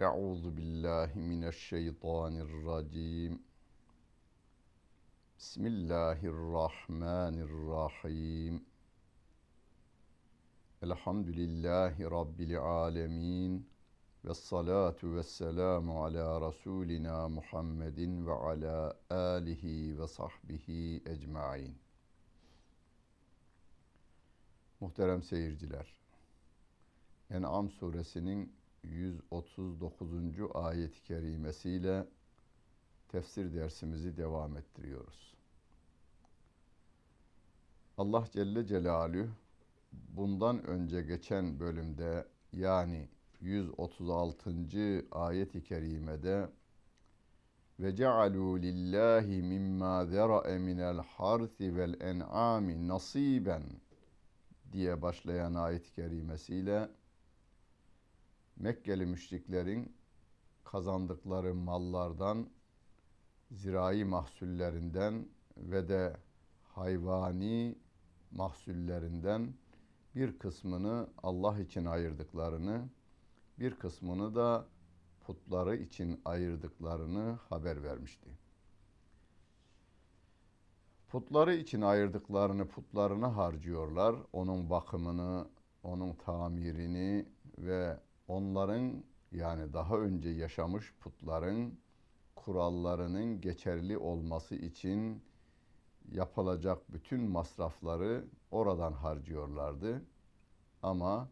Euzu billahi mineşşeytanirracim. Bismillahirrahmanirrahim. Elhamdülillahi Rabbil alemin. Ve salatu ve selamu ala Resulina Muhammedin ve ala alihi ve sahbihi ecmain. Muhterem seyirciler, En'am suresinin 139. ayet-i kerimesiyle tefsir dersimizi devam ettiriyoruz. Allah Celle Celaluhu bundan önce geçen bölümde yani 136. ayet-i kerimede ve cealu lillahi mimma zera'e minel harsi vel en'ami nasiben diye başlayan ayet-i kerimesiyle Mekkeli müşriklerin kazandıkları mallardan, zirai mahsullerinden ve de hayvani mahsullerinden bir kısmını Allah için ayırdıklarını, bir kısmını da putları için ayırdıklarını haber vermişti. Putları için ayırdıklarını putlarına harcıyorlar. Onun bakımını, onun tamirini ve onların yani daha önce yaşamış putların kurallarının geçerli olması için yapılacak bütün masrafları oradan harcıyorlardı. Ama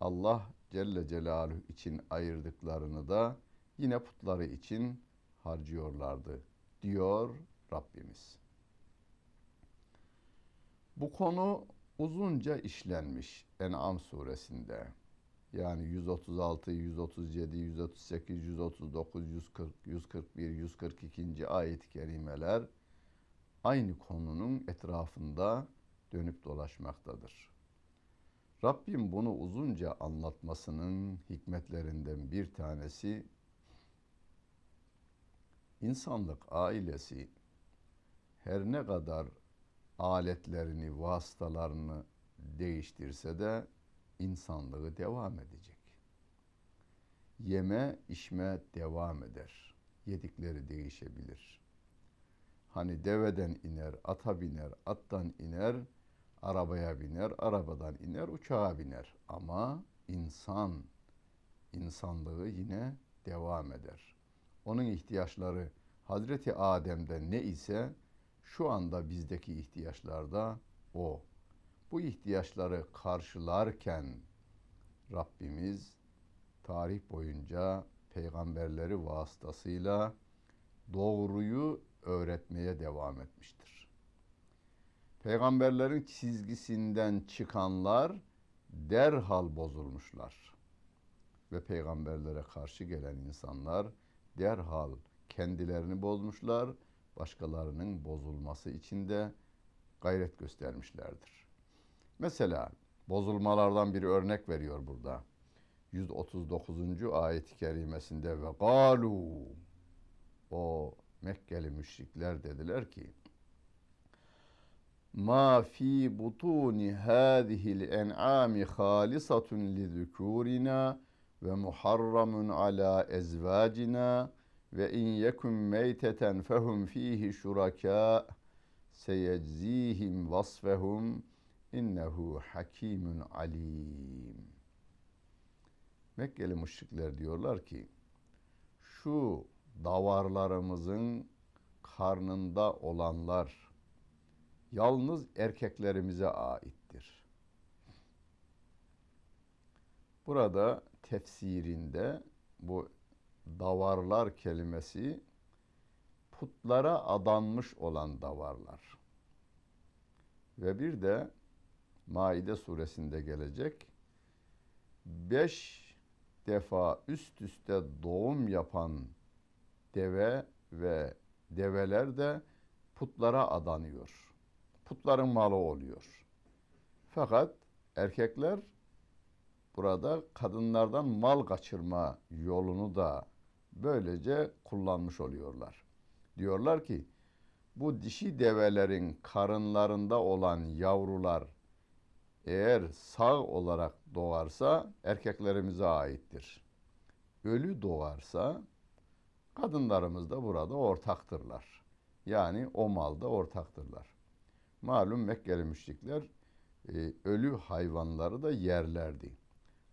Allah Celle Celaluhu için ayırdıklarını da yine putları için harcıyorlardı diyor Rabbimiz. Bu konu uzunca işlenmiş En'am suresinde. Yani 136, 137, 138, 139, 140, 141, 142. ayet-i kerimeler aynı konunun etrafında dönüp dolaşmaktadır. Rabbim bunu uzunca anlatmasının hikmetlerinden bir tanesi insanlık ailesi her ne kadar aletlerini, vasıtalarını değiştirse de insanlığı devam edecek. Yeme, içme devam eder. Yedikleri değişebilir. Hani deveden iner, ata biner, attan iner, arabaya biner, arabadan iner, uçağa biner. Ama insan, insanlığı yine devam eder. Onun ihtiyaçları Hazreti Adem'de ne ise şu anda bizdeki ihtiyaçlar da o. Bu ihtiyaçları karşılarken Rabbimiz tarih boyunca peygamberleri vasıtasıyla doğruyu öğretmeye devam etmiştir. Peygamberlerin çizgisinden çıkanlar derhal bozulmuşlar. Ve peygamberlere karşı gelen insanlar derhal kendilerini bozmuşlar, başkalarının bozulması için de gayret göstermişlerdir. Mesela bozulmalardan bir örnek veriyor burada. 139. ayet-i kerimesinde ve galu o Mekkeli müşrikler dediler ki ma fi butuni hadihil en'ami halisatun li zukurina ve muharramun ala ezvacina ve in yekun meyteten fehum fihi şuraka seyeczihim vasfehum innehu hakimun alim. Mekkeli müşrikler diyorlar ki şu davarlarımızın karnında olanlar yalnız erkeklerimize aittir. Burada tefsirinde bu davarlar kelimesi putlara adanmış olan davarlar. Ve bir de Maide suresinde gelecek. Beş defa üst üste doğum yapan deve ve develer de putlara adanıyor. Putların malı oluyor. Fakat erkekler burada kadınlardan mal kaçırma yolunu da böylece kullanmış oluyorlar. Diyorlar ki bu dişi develerin karınlarında olan yavrular eğer sağ olarak doğarsa erkeklerimize aittir. ölü doğarsa kadınlarımız da burada ortaktırlar. Yani o malda ortaktırlar. Malum Mekkeli müşrikler e, ölü hayvanları da yerlerdi.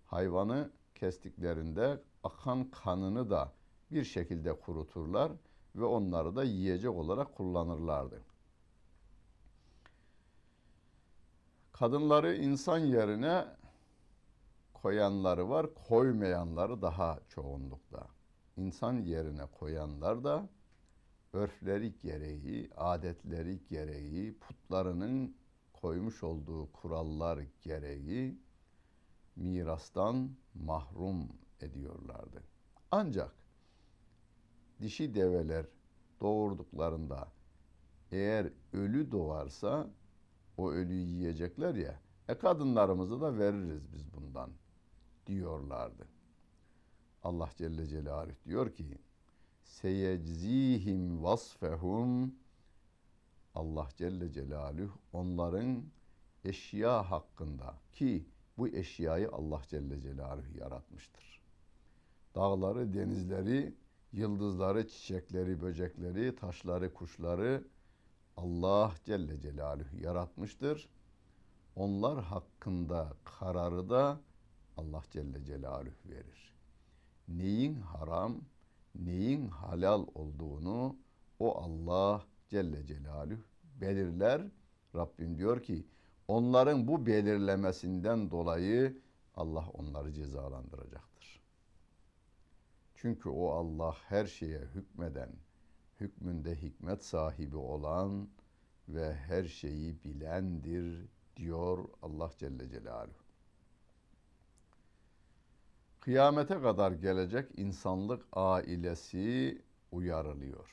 Hayvanı kestiklerinde akan kanını da bir şekilde kuruturlar ve onları da yiyecek olarak kullanırlardı. Kadınları insan yerine koyanları var, koymayanları daha çoğunlukta. İnsan yerine koyanlar da örfleri gereği, adetleri gereği, putlarının koymuş olduğu kurallar gereği mirastan mahrum ediyorlardı. Ancak dişi develer doğurduklarında eğer ölü doğarsa o ölüyü yiyecekler ya e kadınlarımızı da veririz biz bundan diyorlardı. Allah Celle Celaluhu diyor ki seyeczihim vasfehum Allah Celle Celaluhu onların eşya hakkında ki bu eşyayı Allah Celle Celaluhu yaratmıştır. Dağları, denizleri, yıldızları, çiçekleri, böcekleri, taşları, kuşları Allah Celle Celaluhu yaratmıştır. Onlar hakkında kararı da Allah Celle Celaluhu verir. Neyin haram, neyin halal olduğunu o Allah Celle Celaluhu belirler. Rabbim diyor ki onların bu belirlemesinden dolayı Allah onları cezalandıracaktır. Çünkü o Allah her şeye hükmeden, hükmünde hikmet sahibi olan ve her şeyi bilendir diyor Allah Celle Celaluhu. Kıyamete kadar gelecek insanlık ailesi uyarılıyor.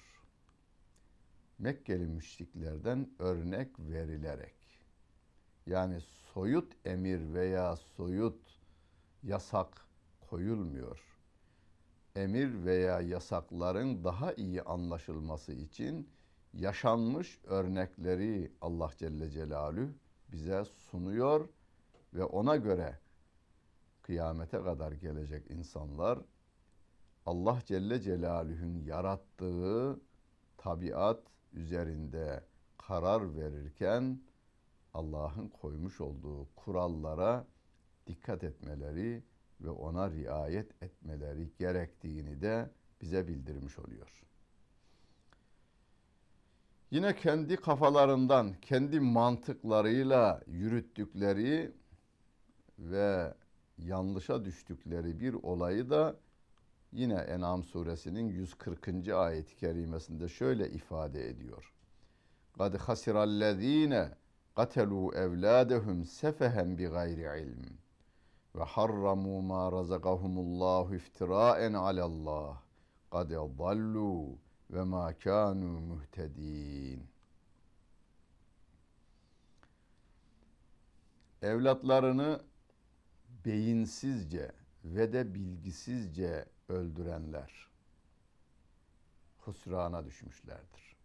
Mekkeli müşriklerden örnek verilerek yani soyut emir veya soyut yasak koyulmuyor. Emir veya yasakların daha iyi anlaşılması için yaşanmış örnekleri Allah Celle Celaluhu bize sunuyor ve ona göre kıyamete kadar gelecek insanlar Allah Celle Celaluhu'nun yarattığı tabiat üzerinde karar verirken Allah'ın koymuş olduğu kurallara dikkat etmeleri ve ona riayet etmeleri gerektiğini de bize bildirmiş oluyor. Yine kendi kafalarından, kendi mantıklarıyla yürüttükleri ve yanlışa düştükleri bir olayı da yine En'am suresinin 140. ayet-i kerimesinde şöyle ifade ediyor. قَدْ خَسِرَ الَّذ۪ينَ قَتَلُوا اَوْلَادَهُمْ سَفَهًا بِغَيْرِ عِلْمٍ ve harramu ma razakahumullahu iftiraen alallah kad dallu ve ma kanu muhtedin. Evlatlarını beyinsizce ve de bilgisizce öldürenler husrana düşmüşlerdir.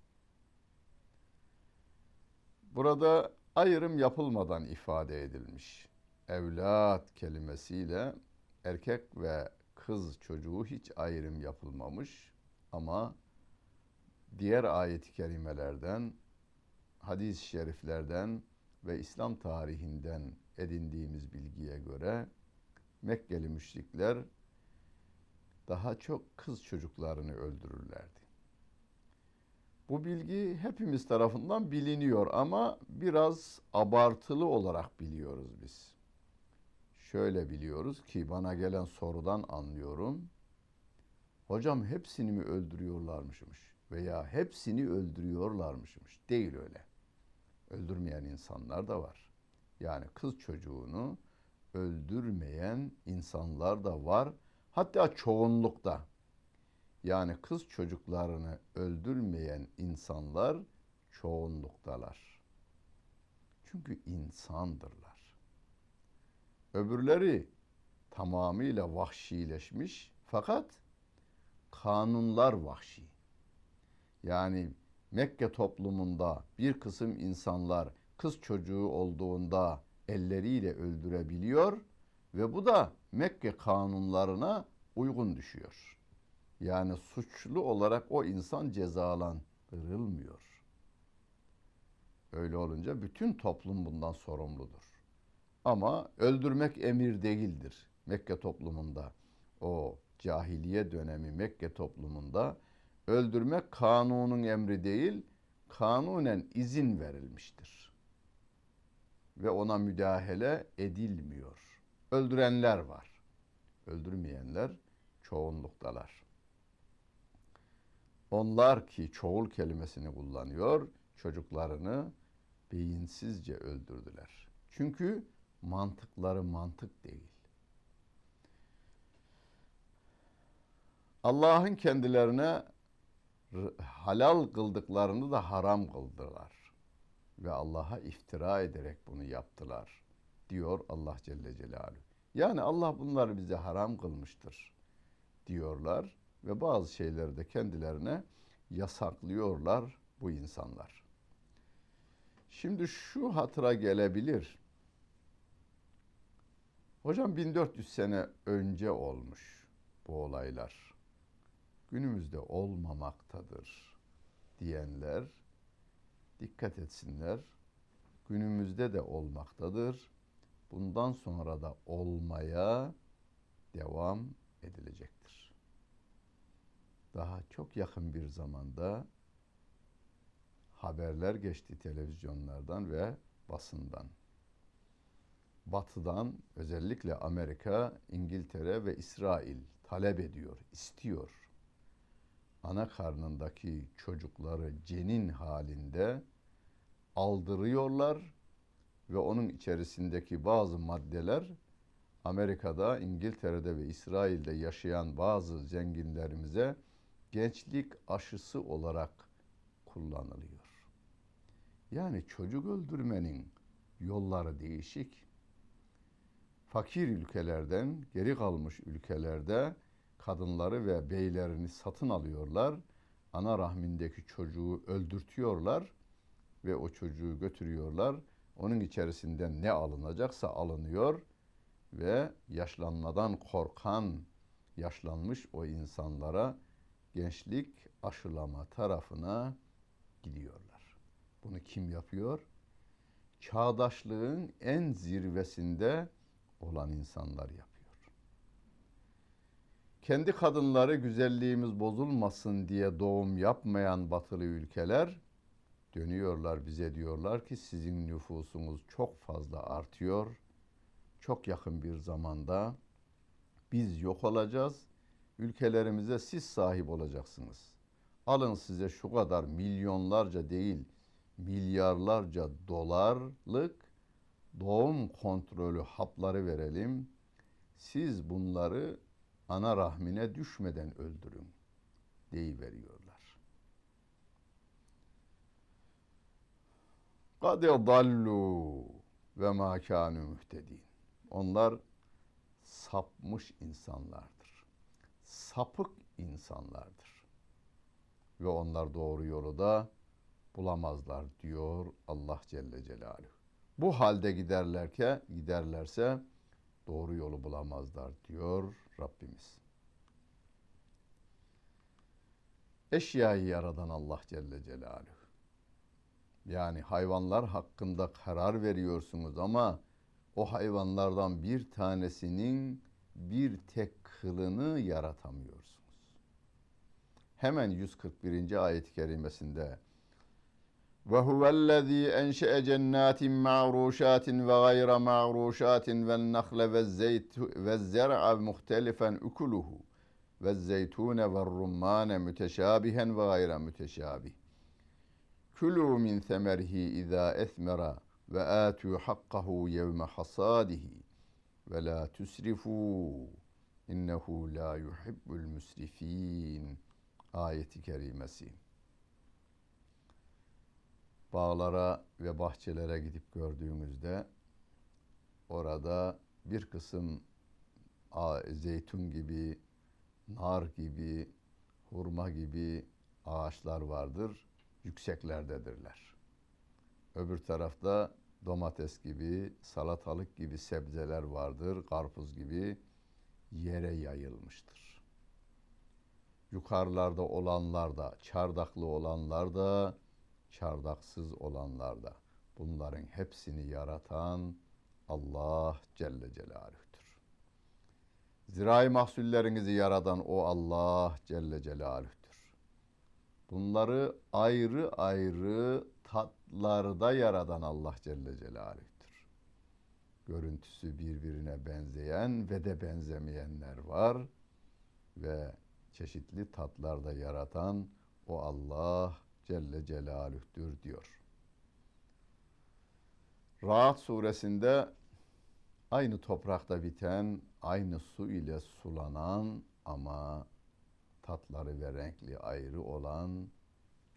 Burada ayrım yapılmadan ifade edilmiş. Evlat kelimesiyle erkek ve kız çocuğu hiç ayrım yapılmamış ama diğer ayet-i kerimelerden, hadis-i şeriflerden ve İslam tarihinden edindiğimiz bilgiye göre Mekkeli müşrikler daha çok kız çocuklarını öldürürlerdi. Bu bilgi hepimiz tarafından biliniyor ama biraz abartılı olarak biliyoruz biz. Şöyle biliyoruz ki bana gelen sorudan anlıyorum. Hocam hepsini mi öldürüyorlarmışmış veya hepsini öldürüyorlarmışmış. Değil öyle. Öldürmeyen insanlar da var. Yani kız çocuğunu öldürmeyen insanlar da var. Hatta çoğunlukta. Yani kız çocuklarını öldürmeyen insanlar çoğunluktalar. Çünkü insandırlar. Öbürleri tamamıyla vahşileşmiş fakat kanunlar vahşi. Yani Mekke toplumunda bir kısım insanlar kız çocuğu olduğunda elleriyle öldürebiliyor ve bu da Mekke kanunlarına uygun düşüyor. Yani suçlu olarak o insan cezalandırılmıyor. Öyle olunca bütün toplum bundan sorumludur. Ama öldürmek emir değildir. Mekke toplumunda o cahiliye dönemi Mekke toplumunda öldürmek kanunun emri değil, kanunen izin verilmiştir. Ve ona müdahale edilmiyor. Öldürenler var. Öldürmeyenler çoğunluktalar. Onlar ki çoğul kelimesini kullanıyor, çocuklarını beyinsizce öldürdüler. Çünkü mantıkları mantık değil. Allah'ın kendilerine halal kıldıklarını da haram kıldılar. Ve Allah'a iftira ederek bunu yaptılar. Diyor Allah Celle Celaluhu. Yani Allah bunları bize haram kılmıştır diyorlar ve bazı şeyleri de kendilerine yasaklıyorlar bu insanlar. Şimdi şu hatıra gelebilir. Hocam 1400 sene önce olmuş bu olaylar. Günümüzde olmamaktadır diyenler dikkat etsinler. Günümüzde de olmaktadır. Bundan sonra da olmaya devam edilecektir. Daha çok yakın bir zamanda haberler geçti televizyonlardan ve basından. Batı'dan özellikle Amerika, İngiltere ve İsrail talep ediyor, istiyor. Ana karnındaki çocukları cenin halinde aldırıyorlar ve onun içerisindeki bazı maddeler Amerika'da, İngiltere'de ve İsrail'de yaşayan bazı zenginlerimize gençlik aşısı olarak kullanılıyor. Yani çocuk öldürmenin yolları değişik. Fakir ülkelerden, geri kalmış ülkelerde kadınları ve beylerini satın alıyorlar. Ana rahmindeki çocuğu öldürtüyorlar ve o çocuğu götürüyorlar. Onun içerisinden ne alınacaksa alınıyor ve yaşlanmadan korkan yaşlanmış o insanlara gençlik aşılama tarafına gidiyorlar. Bunu kim yapıyor? Çağdaşlığın en zirvesinde olan insanlar yapıyor. Kendi kadınları güzelliğimiz bozulmasın diye doğum yapmayan batılı ülkeler dönüyorlar bize diyorlar ki sizin nüfusunuz çok fazla artıyor. Çok yakın bir zamanda biz yok olacağız. Ülkelerimize siz sahip olacaksınız. Alın size şu kadar milyonlarca değil milyarlarca dolarlık doğum kontrolü hapları verelim. Siz bunları ana rahmine düşmeden öldürün deyiveriyorlar. Kad dallu ve ma kanu muhtedin. Onlar sapmış insanlardır. Sapık insanlardır. Ve onlar doğru yolu da bulamazlar diyor Allah Celle Celaluhu. Bu halde giderlerke giderlerse doğru yolu bulamazlar diyor Rabbimiz. Eşyayı yaradan Allah Celle Celaluhu. Yani hayvanlar hakkında karar veriyorsunuz ama o hayvanlardan bir tanesinin bir tek kılını yaratamıyorsunuz. Hemen 141. ayet-i kerimesinde وهو الذي أنشأ جنات معروشات وغير معروشات والنخل والزيت والزرع مختلفا أكله والزيتون والرمان متشابها وغير متشابه. كلوا من ثمره إذا أثمر وآتوا حقه يوم حصاده. ولا تسرفوا إنه لا يحب المسرفين. ayeti kerimesi. Bağlara ve bahçelere gidip gördüğümüzde orada bir kısım zeytun gibi, nar gibi, hurma gibi ağaçlar vardır. Yükseklerdedirler. Öbür tarafta domates gibi, salatalık gibi sebzeler vardır, karpuz gibi yere yayılmıştır. Yukarılarda olanlar da, çardaklı olanlar da, çardaksız olanlar da bunların hepsini yaratan Allah Celle Celaluh'tür. Zirai mahsullerinizi yaradan o Allah Celle Celaluh'tür. Bunları ayrı ayrı tatlarda yaradan Allah Celle Celaluh'tür. Görüntüsü birbirine benzeyen ve de benzemeyenler var ve çeşitli tatlarda yaratan o Allah Celle Celaluh'tür diyor. Rahat suresinde aynı toprakta biten, aynı su ile sulanan ama tatları ve renkli ayrı olan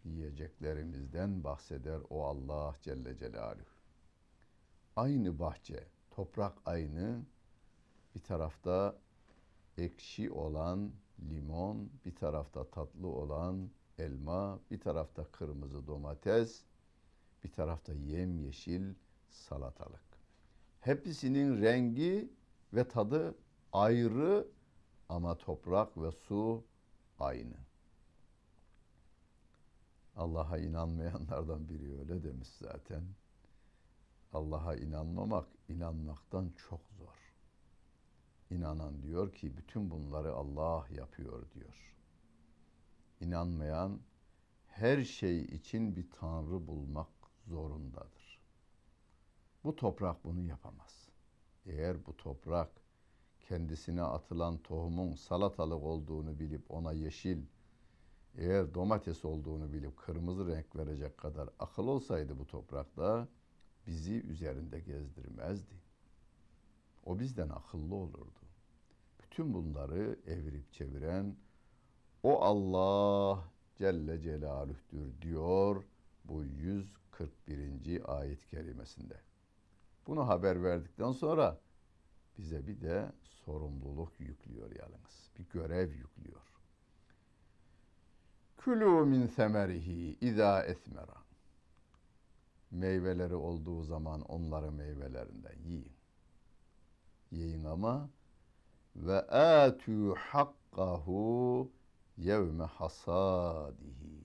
yiyeceklerimizden bahseder o Allah Celle Celaluhu. Aynı bahçe, toprak aynı, bir tarafta ekşi olan limon, bir tarafta tatlı olan elma, bir tarafta kırmızı domates, bir tarafta yemyeşil salatalık. Hepsinin rengi ve tadı ayrı ama toprak ve su aynı. Allah'a inanmayanlardan biri öyle demiş zaten. Allah'a inanmamak inanmaktan çok zor. İnanan diyor ki bütün bunları Allah yapıyor diyor. İnanmayan her şey için bir tanrı bulmak zorundadır. Bu toprak bunu yapamaz. Eğer bu toprak kendisine atılan tohumun salatalık olduğunu bilip ona yeşil, eğer domates olduğunu bilip kırmızı renk verecek kadar akıl olsaydı bu toprakta bizi üzerinde gezdirmezdi. O bizden akıllı olurdu. Bütün bunları evirip çeviren o Allah Celle Celaluh'tür diyor bu 141. ayet kerimesinde. Bunu haber verdikten sonra bize bir de sorumluluk yüklüyor yalnız. Bir görev yüklüyor. Külü min semerihi izâ esmera. Meyveleri olduğu zaman onları meyvelerinden yiyin. Yiyin ama ve âtû hakkahu yevme hasadihi.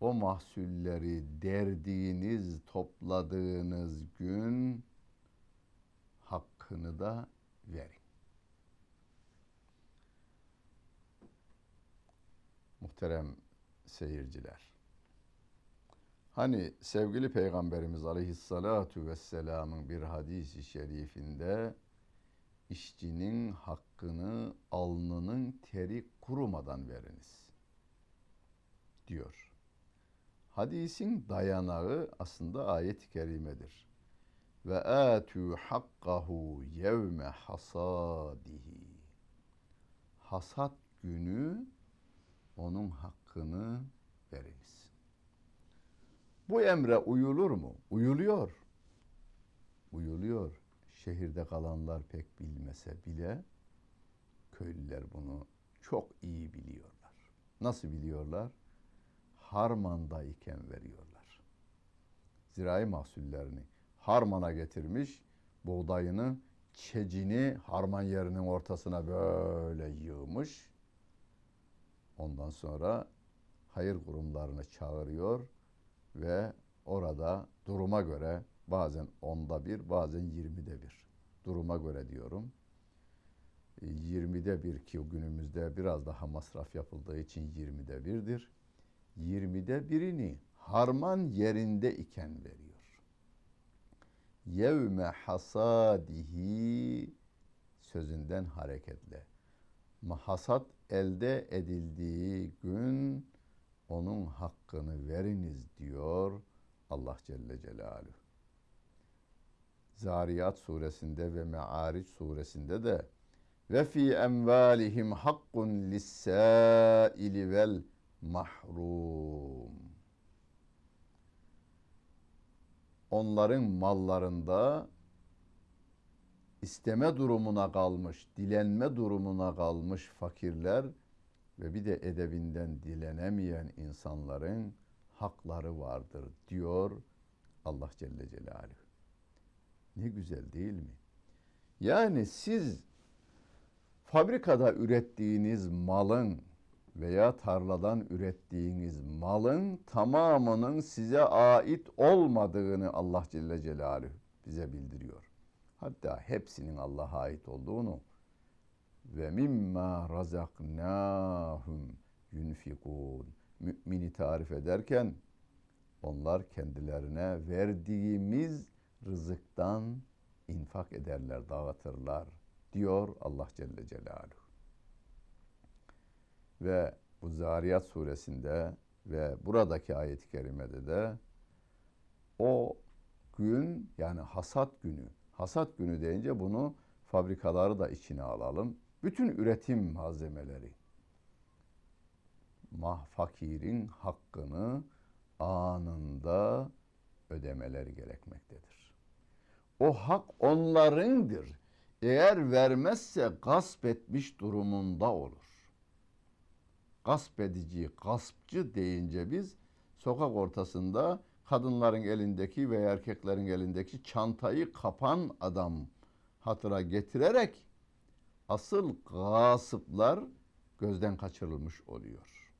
O mahsulleri derdiğiniz, topladığınız gün hakkını da verin. Muhterem seyirciler. Hani sevgili Peygamberimiz Aleyhissalatu vesselamın bir hadisi şerifinde işçinin hakkını alnının teri kurumadan veriniz diyor. Hadisin dayanağı aslında ayet-i kerimedir. Ve atu hakkahu yevme hasadihi. Hasat günü onun hakkını veriniz. Bu emre uyulur mu? Uyuluyor. Uyuluyor. Şehirde kalanlar pek bilmese bile köylüler bunu çok iyi biliyorlar. Nasıl biliyorlar? Harmandayken veriyorlar. Zirai mahsullerini harmana getirmiş, buğdayını, çecini harman yerinin ortasına böyle yığmış. Ondan sonra hayır kurumlarını çağırıyor ve orada duruma göre bazen onda bir, bazen yirmide bir. Duruma göre diyorum. 20'de bir ki günümüzde biraz daha masraf yapıldığı için 20'de birdir. 20'de birini harman yerinde iken veriyor. Yevme hasadihi sözünden hareketle. Hasat elde edildiği gün onun hakkını veriniz diyor Allah Celle Celaluhu. Zariyat suresinde ve Me'ariç suresinde de ve fi emvalihim hakkun lis-sâili vel mahrum. Onların mallarında isteme durumuna kalmış, dilenme durumuna kalmış fakirler ve bir de edebinden dilenemeyen insanların hakları vardır diyor Allah Celle Celaluhu. Ne güzel değil mi? Yani siz fabrikada ürettiğiniz malın veya tarladan ürettiğiniz malın tamamının size ait olmadığını Allah Celle Celaluhu bize bildiriyor. Hatta hepsinin Allah'a ait olduğunu ve mimma razaknahum yunfikun mümini tarif ederken onlar kendilerine verdiğimiz rızıktan infak ederler, dağıtırlar diyor Allah Celle Celaluhu. Ve bu Zariyat suresinde ve buradaki ayet-i kerimede de o gün yani hasat günü, hasat günü deyince bunu fabrikaları da içine alalım. Bütün üretim malzemeleri mah fakirin hakkını anında ödemeleri gerekmektedir. O hak onlarındır. Eğer vermezse gasp etmiş durumunda olur. Gasp edici, gaspçı deyince biz sokak ortasında kadınların elindeki ve erkeklerin elindeki çantayı kapan adam hatıra getirerek asıl gasıplar gözden kaçırılmış oluyor.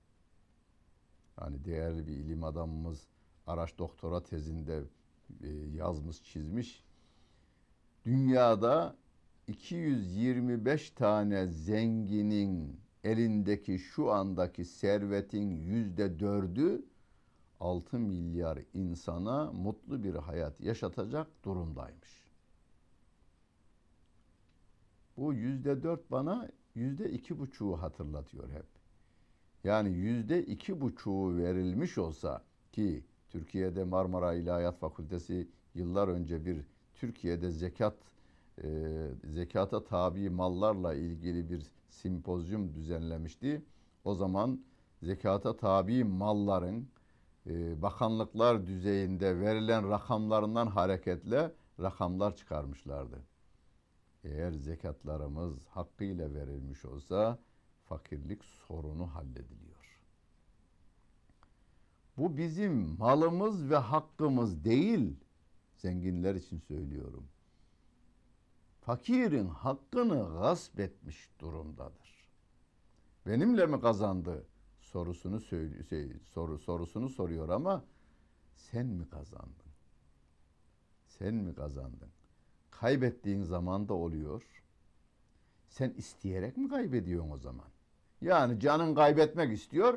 Yani değerli bir ilim adamımız araç doktora tezinde e, yazmış, çizmiş. Dünyada 225 tane zenginin elindeki şu andaki servetin yüzde dördü 6 milyar insana mutlu bir hayat yaşatacak durumdaymış. Bu yüzde dört bana yüzde iki buçuğu hatırlatıyor hep. Yani yüzde iki buçuğu verilmiş olsa ki Türkiye'de Marmara İlahiyat Fakültesi yıllar önce bir Türkiye'de zekat e, zekata tabi mallarla ilgili bir simpozyum düzenlemişti. O zaman zekata tabi malların e, bakanlıklar düzeyinde verilen rakamlarından hareketle rakamlar çıkarmışlardı. Eğer zekatlarımız hakkıyla verilmiş olsa fakirlik sorunu hallediliyor. Bu bizim malımız ve hakkımız değil. Zenginler için söylüyorum. Fakirin hakkını gasp etmiş durumdadır. Benimle mi kazandı sorusunu şey, soru sorusunu soruyor ama sen mi kazandın? Sen mi kazandın? Kaybettiğin zaman da oluyor. Sen isteyerek mi kaybediyorsun o zaman? Yani canın kaybetmek istiyor.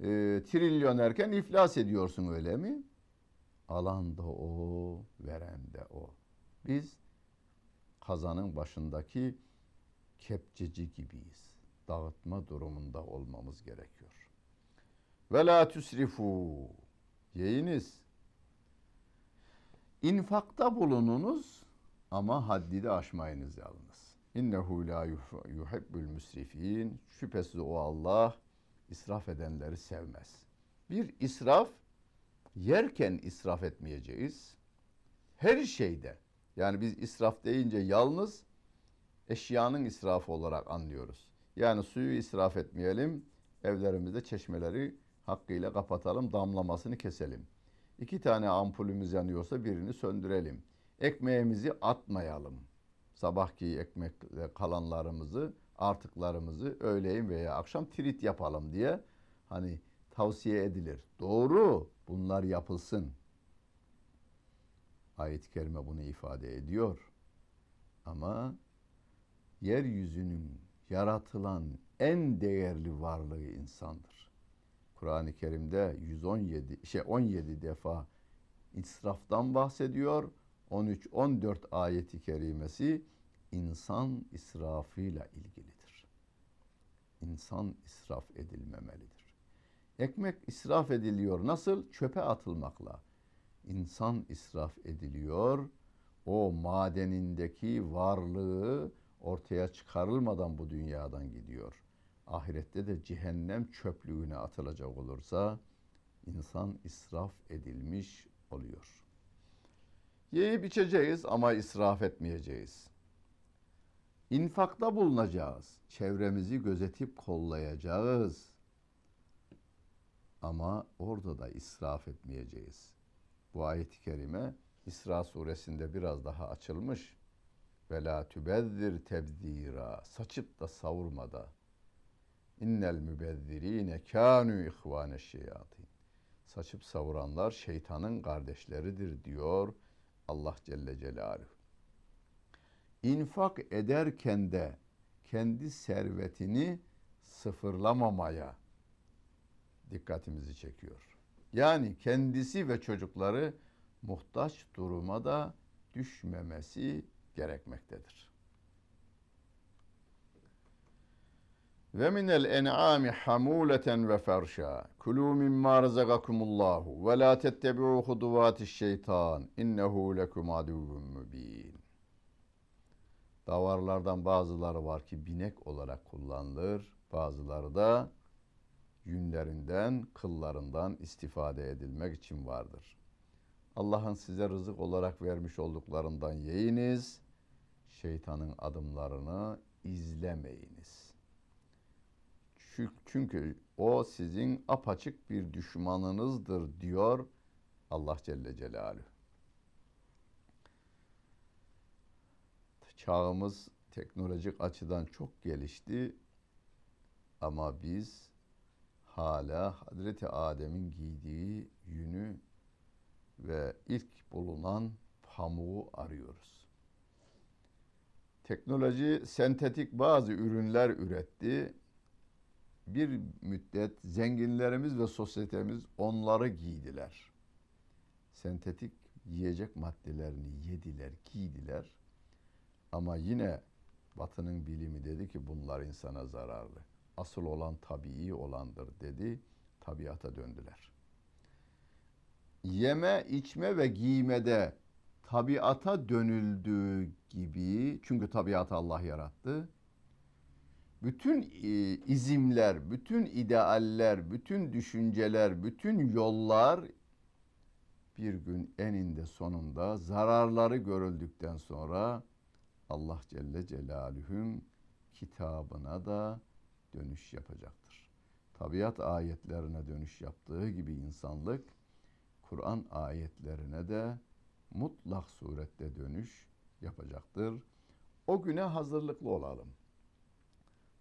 E, trilyonerken iflas ediyorsun öyle mi? Alan da o, veren de o. Biz kazanın başındaki kepçeci gibiyiz. Dağıtma durumunda olmamız gerekiyor. Ve la tüsrifu. Yeyiniz. İnfakta bulununuz ama haddi de aşmayınız yalnız. İnnehu la yuhibbul müsrifin. Şüphesiz o Allah israf edenleri sevmez. Bir israf yerken israf etmeyeceğiz. Her şeyde. Yani biz israf deyince yalnız eşyanın israfı olarak anlıyoruz. Yani suyu israf etmeyelim. Evlerimizde çeşmeleri hakkıyla kapatalım, damlamasını keselim. İki tane ampulümüz yanıyorsa birini söndürelim. Ekmeğimizi atmayalım. Sabahki ekmekle kalanlarımızı, artıklarımızı öğleyin veya akşam trit yapalım diye hani tavsiye edilir. Doğru bunlar yapılsın. Ayet-i kerime bunu ifade ediyor. Ama yeryüzünün yaratılan en değerli varlığı insandır. Kur'an-ı Kerim'de 117 şey 17 defa israftan bahsediyor. 13 14 ayeti kerimesi insan israfıyla ilgilidir. İnsan israf edilmemelidir. Ekmek israf ediliyor. Nasıl? Çöpe atılmakla. İnsan israf ediliyor. O madenindeki varlığı ortaya çıkarılmadan bu dünyadan gidiyor. Ahirette de cehennem çöplüğüne atılacak olursa insan israf edilmiş oluyor. Yiyip içeceğiz ama israf etmeyeceğiz. İnfakta bulunacağız. Çevremizi gözetip kollayacağız. Ama orada da israf etmeyeceğiz. Bu ayet-i kerime İsra suresinde biraz daha açılmış. ve la tübezzir tebzira. Saçıp da savurma da. İnnel mübezzirine kânü ihvâne şeyatîn. Saçıp savuranlar şeytanın kardeşleridir diyor Allah Celle Celaluhu. İnfak ederken de kendi servetini sıfırlamamaya dikkatimizi çekiyor. Yani kendisi ve çocukları muhtaç duruma da düşmemesi gerekmektedir. Ve minel en'ami hamuleten ve ferşa. Kulu mimma razakakumullahu ve la tettebi'u huduvatiş şeytan. İnnehu lekum aduvun mübin. Davarlardan bazıları var ki binek olarak kullanılır. Bazıları da yünlerinden, kıllarından istifade edilmek için vardır. Allah'ın size rızık olarak vermiş olduklarından yiyiniz. Şeytanın adımlarını izlemeyiniz. Çünkü o sizin apaçık bir düşmanınızdır diyor Allah Celle Celaluhu. Çağımız teknolojik açıdan çok gelişti ama biz hala Hazreti Adem'in giydiği yünü ve ilk bulunan pamuğu arıyoruz. Teknoloji sentetik bazı ürünler üretti. Bir müddet zenginlerimiz ve sosyetemiz onları giydiler. Sentetik yiyecek maddelerini yediler, giydiler. Ama yine Batı'nın bilimi dedi ki bunlar insana zararlı. Asıl olan tabii olandır dedi. Tabiata döndüler. Yeme, içme ve giymede tabiata dönüldüğü gibi çünkü tabiatı Allah yarattı. Bütün e, izimler, bütün idealler, bütün düşünceler, bütün yollar bir gün eninde sonunda zararları görüldükten sonra Allah Celle Celaluhu'nun kitabına da dönüş yapacaktır. Tabiat ayetlerine dönüş yaptığı gibi insanlık Kur'an ayetlerine de mutlak surette dönüş yapacaktır. O güne hazırlıklı olalım.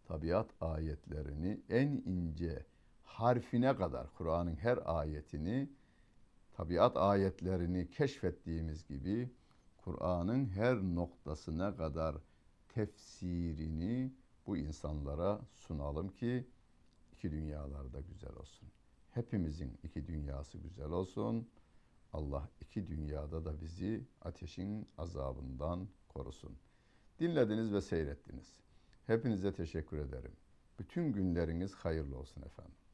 Tabiat ayetlerini en ince harfine kadar Kur'an'ın her ayetini tabiat ayetlerini keşfettiğimiz gibi Kur'an'ın her noktasına kadar tefsirini bu insanlara sunalım ki iki dünyalarda güzel olsun. Hepimizin iki dünyası güzel olsun. Allah iki dünyada da bizi ateşin azabından korusun. Dinlediniz ve seyrettiniz. Hepinize teşekkür ederim. Bütün günleriniz hayırlı olsun efendim.